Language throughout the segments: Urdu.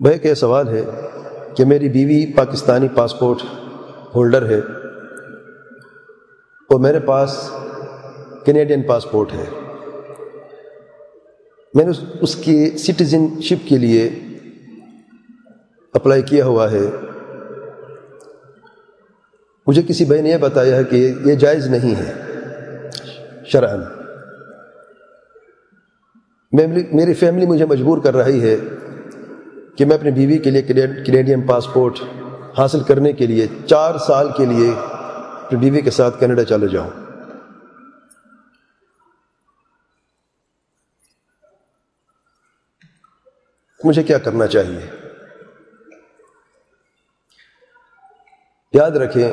بھائی کا یہ سوال ہے کہ میری بیوی پاکستانی پاسپورٹ ہولڈر ہے اور میرے پاس کینیڈین پاسپورٹ ہے۔ میں نے اس کی سٹیزن شپ کے لیے اپلائی کیا ہوا ہے۔ مجھے کسی بھائی نے یہ بتایا ہے کہ یہ جائز نہیں ہے۔ شرعن میری فیملی مجھے مجبور کر رہی ہے کہ میں اپنی بیوی کے لیے کینیڈین پاسپورٹ حاصل کرنے کے لیے چار سال کے لیے اپنی بیوی کے ساتھ کینیڈا چلے جاؤں۔ مجھے کیا کرنا چاہیے؟ یاد رکھیں،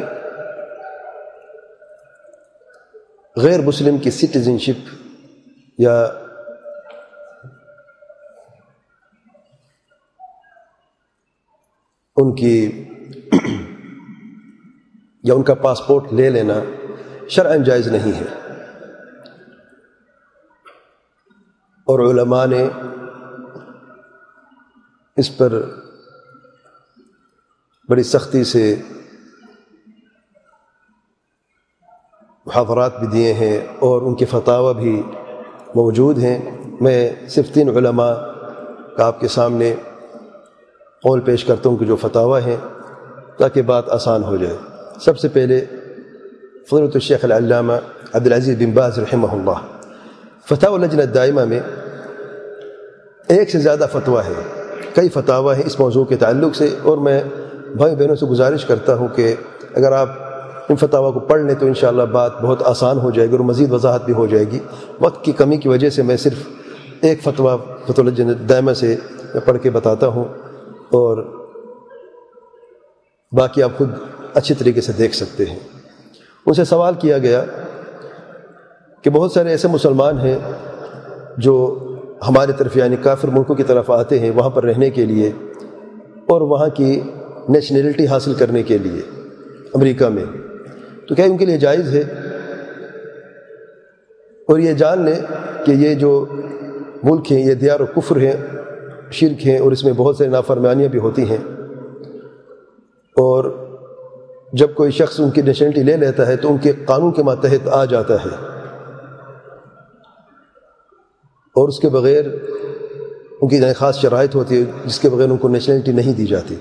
غیر مسلم کی سٹیزن شپ یا ان کی یا ان کا پاسپورٹ لے لینا شرعن جائز نہیں ہے۔ اور علماء نے اس پر بڑی سختی سے محاورات بھی دیے ہیں اور ان کے فتح بھی موجود ہیں۔ میں صرف تین علماء کا آپ کے سامنے قول پیش کرتا ہوں کہ جو فتح ہیں، تاکہ بات آسان ہو جائے۔ سب سے پہلے فضرت الشیخ العلامہ عبدالعزیز بن باز رحمہ اللہ۔ فتح لجن الدائمہ میں ایک سے زیادہ فتویٰ ہے کئی فتح ہیں اس موضوع کے تعلق سے، اور میں بھائی بہنوں سے گزارش کرتا ہوں کہ اگر آپ ان فتح کو پڑھ لیں تو انشاءاللہ بات بہت آسان ہو جائے گی اور مزید وضاحت بھی ہو جائے گی۔ وقت کی کمی کی وجہ سے میں صرف ایک فتویٰ فتح الجن دائمہ سے پڑھ کے بتاتا ہوں۔ اور باقی آپ خود اچھی طریقے سے دیکھ سکتے ہیں۔ ان سے سوال کیا گیا کہ بہت سارے ایسے مسلمان ہیں جو ہمارے طرف یعنی کافر ملکوں کی طرف آتے ہیں وہاں پر رہنے کے لیے اور وہاں کی نیشنلٹی حاصل کرنے کے لیے امریکہ میں۔ تو کیا ان کے لیے جائز ہے؟ اور یہ جان لیں کہ یہ جو ملک ہیں، یہ دیار و کفر ہیں شرک ہیں اور اس میں بہت سے نافرمانیاں بھی ہوتی ہیں اور جب کوئی شخص ان کی نیشنلٹی لے لیتا ہے تو ان کے قانون کے ماتحت آ جاتا ہے اور اس کے بغیر ان کی خاص شرائط ہوتی ہے جس کے بغیر ان کو نیشنلٹی نہیں دی جاتی۔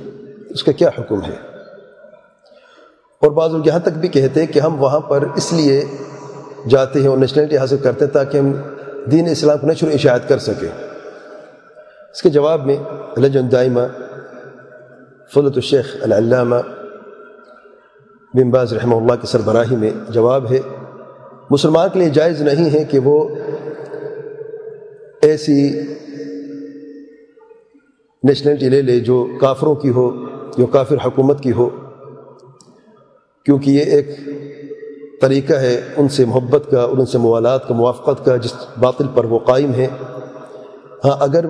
اس کا کیا حکم ہے؟ اور بعض لوگ یہاں تک بھی کہتے ہیں کہ ہم وہاں پر اس لیے جاتے ہیں اور نیشنلٹی حاصل کرتے ہیں تاکہ ہم دین اسلام کو نشر اشاعت کر سکیں۔ اس کے جواب میں لجن دائمہ فلت الشیخ العلامہ بن باز رحمہ اللہ کی سربراہی میں جواب ہے۔ مسلمان کے لیے جائز نہیں ہے کہ وہ ایسی نیشنلٹی لے لے جو کافروں کی ہو، جو کافر حکومت کی ہو۔ کیونکہ یہ ایک طریقہ ہے ان سے محبت کا اور ان سے موالات کا، موافقت کا، جس باطل پر وہ قائم ہے۔ ہاں اگر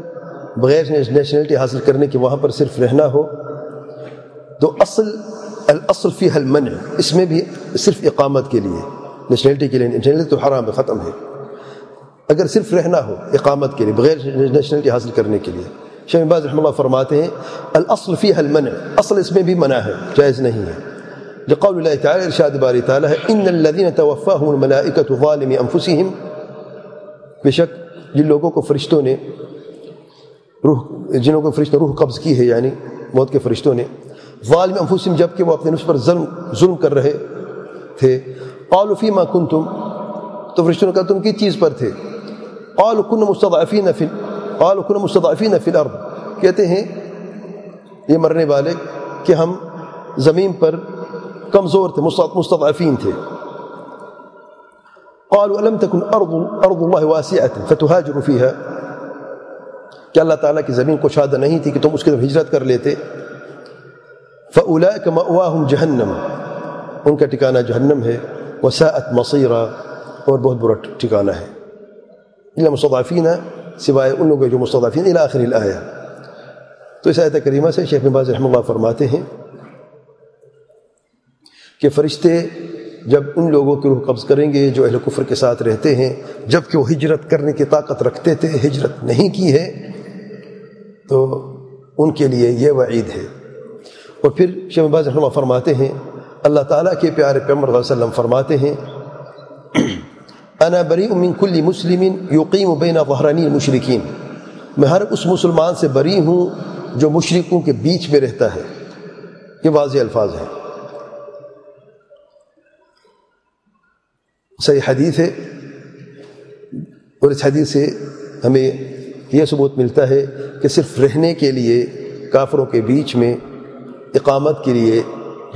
بغیر نیشنلٹی حاصل کرنے کے وہاں پر صرف رہنا ہو، تو اصل، الاصل فی حل اس میں بھی صرف اقامت کے لیے نیشنلٹی کے لیے نیشنلٹی تو حرام ختم ہے۔ اگر صرف رہنا ہو، اقامت کے لیے، بغیر نیشنلٹی حاصل کرنے کے لیے۔ شیخ باز رحمہ اللہ فرماتے ہیں، الاصل فی حل اصل اس میں بھی منع ہے، جائز نہیں ہے۔ جو قول اللہ تعالی، ارشاد باری تعالی ہے، ان الذين توفاهم الملائکه ظالم انفسهم بے شک، جن لوگوں کو فرشتوں نے روح، جنہوں کو فرشتوں، روح قبض کی ہے یعنی موت کے فرشتوں نے۔ ظالم انفسم جبکہ وہ اپنے نفس پر ظلم ظلم کر رہے تھے۔ قالوا فيما كنتم؟ تو فرشتوں نے کہا، تم کس چیز پر تھے؟ قالوا كنا مستضعفين في قالوا كنا مستضعفين في الارض کہتے ہیں، یہ مرنے والے کہ ہم زمین پر کمزور تھے مستضعفین تھے۔ قالوا الم تكن ارض ارض الله واسعه فتهاجروا فيها۔ کہ اللہ تعالیٰ کی زمین کو شادہ نہیں تھی کہ تم اس کی طرف ہجرت کر لیتے؟ فَأُولَئِكَ مَأْوَاهُمْ جَهَنَّمْ۔ ان کا ٹھکانہ جہنم ہے۔ وَسَاءَتْ مَصِيرًا۔ اور بہت برا ٹھکانہ ہے۔ اللہ مستضعفین سوائے ان لوگوں جو مستضعفین الى آخر الآیہ تو اس آیت کریمہ سے شیخ نباز رحمہ اللہ فرماتے ہیں کہ فرشتے جب ان لوگوں کی روح قبض کریں گے جو اہل کفر کے ساتھ رہتے ہیں جبکہ وہ ہجرت کرنے کی طاقت رکھتے تھے، ہجرت نہیں کی ہے تو ان کے لیے یہ وعید ہے۔ اور پھر شیخ باز رحمہ فرماتے ہیں، اللہ تعالیٰ کے پیارے پیمر علیہ وسلم فرماتے ہیں، انا بری من کل مسلم یقیم بین بحرانی مشرقین میں ہر اس مسلمان سے بری ہوں جو مشرقوں کے بیچ میں رہتا ہے۔ یہ واضح الفاظ ہیں۔ صحیح حدیث ہے۔ اور اس حدیث سے ہمیں یہ ثبوت ملتا ہے کہ صرف رہنے کے لیے، کافروں کے بیچ میں اقامت کے لیے،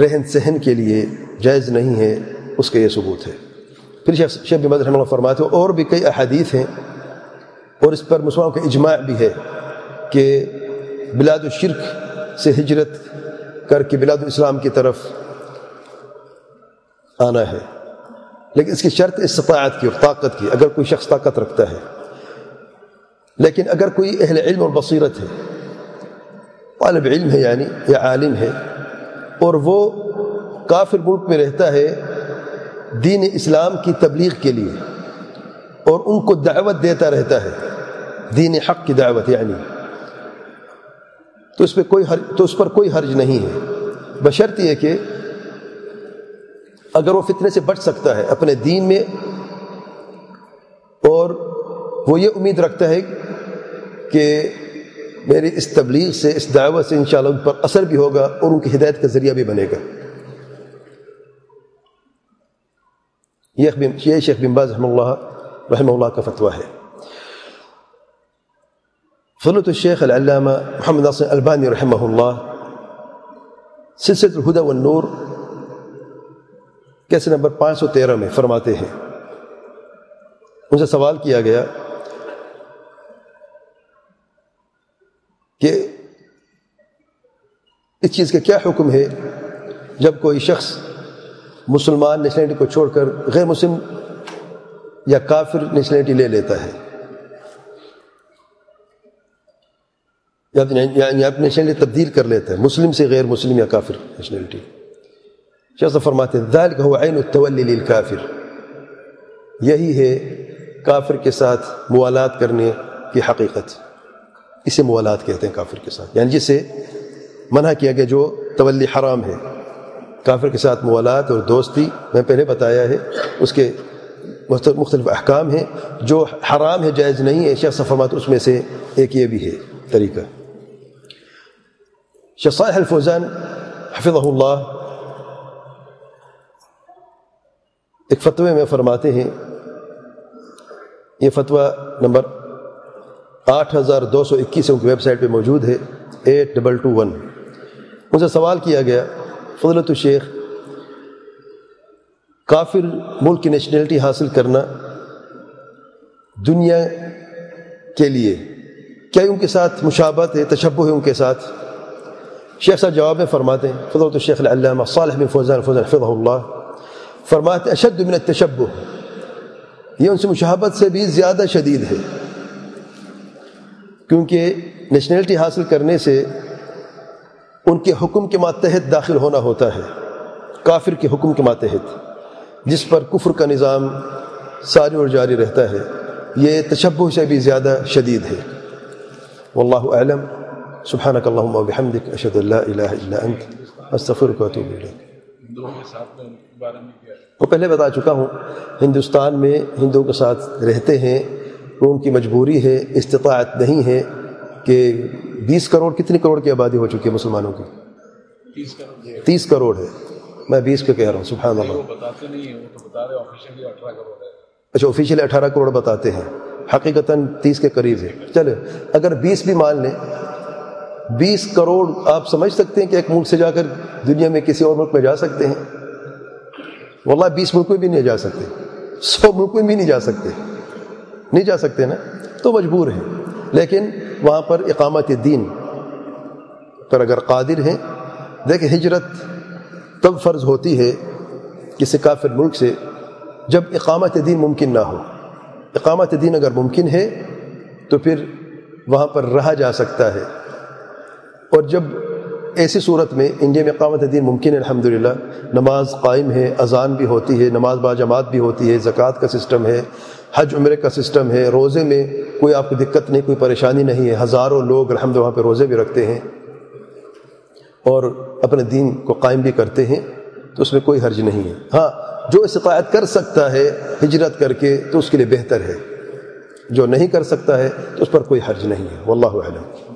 رہن سہن کے لیے جائز نہیں ہے، اس کا یہ ثبوت ہے۔ پھر شیخ بمد رحمہ اللہ فرماتے ہیں، اور بھی کئی احادیث ہیں، اور اس پر مسلمانوں کا اجماع بھی ہے کہ بلاد الشرک سے ہجرت کر کے بلاد الاسلام کی طرف آنا ہے۔ لیکن اس کی شرط استطاعت کی اور طاقت کی، اگر کوئی شخص طاقت رکھتا ہے۔ لیکن اگر کوئی اہل علم اور بصیرت ہے، طالب علم ہے یعنی یا عالم ہے، اور وہ کافر ملک میں رہتا ہے دین اسلام کی تبلیغ کے لیے، اور ان کو دعوت دیتا رہتا ہے، دین حق کی دعوت یعنی تو اس پہ کوئی حرج، تو اس پر کوئی حرج نہیں ہے۔ بشرط یہ کہ اگر وہ فتنے سے بچ سکتا ہے اپنے دین میں، اور وہ یہ امید رکھتا ہے کہ میری اس تبلیغ سے، اس دعوت سے انشاءاللہ ان پر اثر بھی ہوگا اور ان کی ہدایت کا ذریعہ بھی بنے گا۔ یہ شیخ بن باز رحمہ اللہ رحمہ اللہ کا فتویٰ ہے۔ فضلت الشیخ العلامہ محمد ناصر البانی رحمہ اللہ سلسلت الہدا والنور، کیسے نمبر پانچ سو تیرہ میں فرماتے ہیں۔ ان سے سوال کیا گیا کہ اس چیز کا کیا حکم ہے جب کوئی شخص مسلمان نیشنلٹی کو چھوڑ کر غیر مسلم یا کافر نیشنلٹی لے لیتا ہے، یا نیشنلٹی تبدیل کر لیتا ہے، مسلم سے غیر مسلم یا کافر نیشنلٹی شخص فرماتے ہیں، ذالک هو عین التولی للکافر۔ یہی ہے کافر کے ساتھ موالات کرنے کی حقیقت۔ اسے موالات کہتے ہیں کافر کے ساتھ۔ یعنی جسے منع کیا گیا جو تولی حرام ہے۔ کافر کے ساتھ موالات اور دوستی میں پہلے بتایا ہے، اس کے مختلف احکام ہیں۔ جو حرام ہے، جائز نہیں ہے۔ شخص فرمات اس میں سے ایک یہ بھی ہے طریقہ۔ شخص الفوزان حفظہ اللہ ایک فتوے میں فرماتے ہیں۔ یہ فتویٰ نمبر آٹھ ہزار دو سو اکیس ان کی ویب سائٹ پہ موجود ہے، ایٹ ڈبل ٹو ون۔ ان سے سوال کیا گیا فضلت الشیخ، کافر ملک کی نیشنلٹی حاصل کرنا دنیا کے لیے کیا ان کے ساتھ مشابت ہے، تشبہ ہے ان کے ساتھ؟ شیخ صاحب جواب میں فرماتے ہیں فضلت الشیخ العلامہ صالح بن فوزان فوزان حفظہ اللہ، فرماتے اشد من التشبہ۔ یہ ان سے مشابت سے بھی زیادہ شدید ہے۔ کیونکہ نیشنلٹی حاصل کرنے سے ان کے حکم کے ماتحت داخل ہونا ہوتا ہے کافر کے حکم کے ماتحت جس پر کفر کا نظام ساری اور جاری رہتا ہے۔ یہ تشبہ سے بھی زیادہ شدید ہے۔ واللہ اعلم۔ سبحانک اللہم و بحمدک اشہد اللہ الہ الا انت۔ استغفرک و اتوب الیک۔ وہ پہلے بتا چکا ہوں ہندوستان میں ہندوؤں کے ساتھ رہتے ہیں۔ ان کی مجبوری ہے استطاعت نہیں ہے کہ بیس کروڑ کتنی کروڑ کی آبادی ہو چکی ہے مسلمانوں کی؟ تیس کروڑ۔ ہے۔ میں بیس کا کہہ رہا ہوں سبحان اللہ۔ اچھا آفیشیل اٹھارہ کروڑ بتاتے ہیں۔ حقیقتاً تیس کے قریب ہے۔ چلے اگر بیس بھی مان لیں بیس کروڑ آپ سمجھ سکتے ہیں کہ ایک ملک سے جا کر دنیا میں کسی اور ملک میں جا سکتے ہیں؟ واللہ بیس ملک میں بھی نہیں جا سکتے۔ سو ملک میں بھی نہیں جا سکتے۔ نہیں جا سکتے نا؟ تو مجبور ہیں۔ لیکن وہاں پر اقامت دین۔ پر اگر قادر ہیں، دیکھیں ہجرت تب فرض ہوتی ہے کسی کافر ملک سے جب اقامت دین ممکن نہ ہو۔ اقامت دین اگر ممکن ہے، تو پھر وہاں پر رہا جا سکتا ہے۔ اور جب ایسی صورت میں انڈیا میں اقامت دین ممکن ہے، الحمدللہ، نماز قائم ہے، اذان بھی ہوتی ہے، نماز با جماعت بھی ہوتی ہے، زکوٰۃ کا سسٹم ہے، حج عمرے کا سسٹم ہے، روزے میں کوئی آپ کو دقت نہیں، کوئی پریشانی نہیں ہے، ہزاروں لوگ الحمد وہاں پہ روزے بھی رکھتے ہیں اور اپنے دین کو قائم بھی کرتے ہیں، تو اس میں کوئی حرج نہیں ہے۔ ہاں جو استطاعت کر سکتا ہے ہجرت کر کے، تو اس کے لیے بہتر ہے۔ جو نہیں کر سکتا ہے، تو اس پر کوئی حرج نہیں ہے۔ واللہ اعلم۔